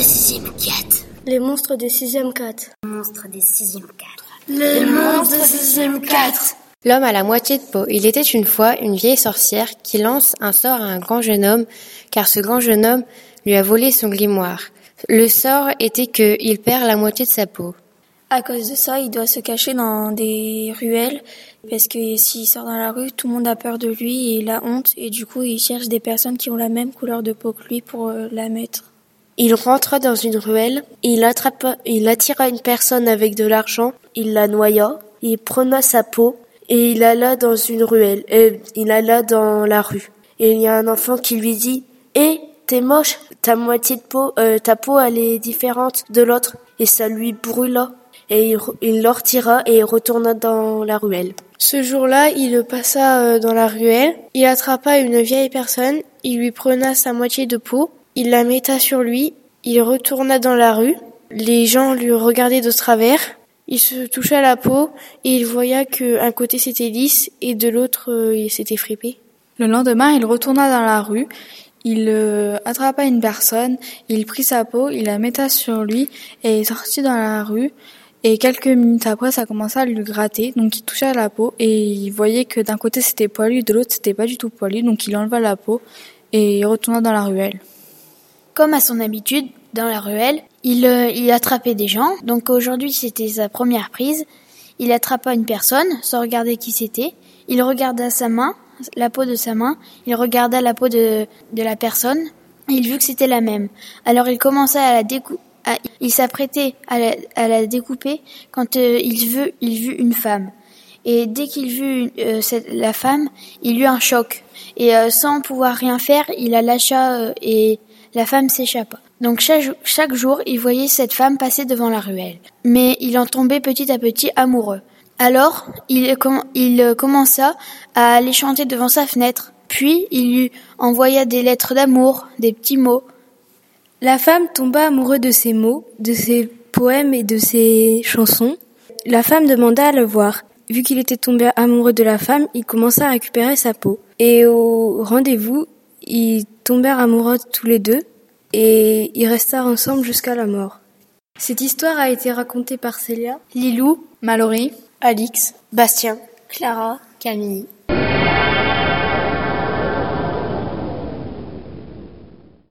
des sixième 4. Les monstres des sixième 4. Monstres des sixième 4. Les monstres des sixième 4. L'homme à la moitié de peau. Il était une fois une vieille sorcière qui lance un sort à un grand jeune homme, car ce grand jeune homme lui a volé son grimoire. Le sort était que il perd la moitié de sa peau. À cause de ça, il doit se cacher dans des ruelles parce que s'il sort dans la rue, tout le monde a peur de lui et il a honte et du coup, il cherche des personnes qui ont la même couleur de peau que lui pour euh, la mettre. Il rentra dans une ruelle, il attrapa, il attira une personne avec de l'argent, il la noya, il prena sa peau et il alla dans une ruelle, et il alla dans la rue. Et il y a un enfant qui lui dit, "Eh, t'es moche, ta moitié de peau, euh, ta peau elle est différente de l'autre." Et ça lui brûla et il, il et retourna dans la ruelle. Ce jour-là, il passa euh, dans la ruelle, il attrapa une vieille personne, il lui prena sa moitié de peau, il la metta sur lui, il retourna dans la rue, les gens lui regardaient de travers, il se toucha la peau et il voya que un côté c'était lisse et de l'autre euh, il s'était fripé. Le lendemain, il retourna dans la rue, il euh, attrapa une personne, il prit sa peau, il la metta sur lui et est dans la rue. Et quelques minutes après, ça commença à lui gratter, donc il toucha la peau et il voyait que d'un côté c'était poilu, de l'autre c'était pas du tout poilu, donc il enleva la peau et il retourna dans la ruelle. Comme à son habitude, dans la ruelle, il, euh, il attrapait des gens. Donc aujourd'hui, c'était sa première prise. Il attrapa une personne sans regarder qui c'était. Il regarda sa main, la peau de sa main. Il regarda la peau de, de la personne. Il vit que c'était la même. Alors il commença à la découper. Il s'apprêtait à, la, à la découper quand euh, il, veut, il vit une femme. Et dès qu'il vit euh, cette, la femme, il eut un choc. Et euh, sans pouvoir rien faire, il la lâcha euh, et la femme s'échappa. Donc chaque, jour, il voyait cette femme passer devant la ruelle. Mais il en tombait petit à petit amoureux. Alors, il, il commença à aller chanter devant sa fenêtre. Puis, il lui envoya des lettres d'amour, des petits mots. La femme tomba amoureuse de ses mots, de ses poèmes et de ses chansons. La femme demanda à le voir. Vu qu'il était tombé amoureux de la femme, il commença à récupérer sa peau. Et au rendez-vous, ils tombèrent amoureux tous les deux et ils restèrent ensemble jusqu'à la mort. Cette histoire a été racontée par Célia, Lilou, Mallory, Alix, Bastien, Clara, Camille,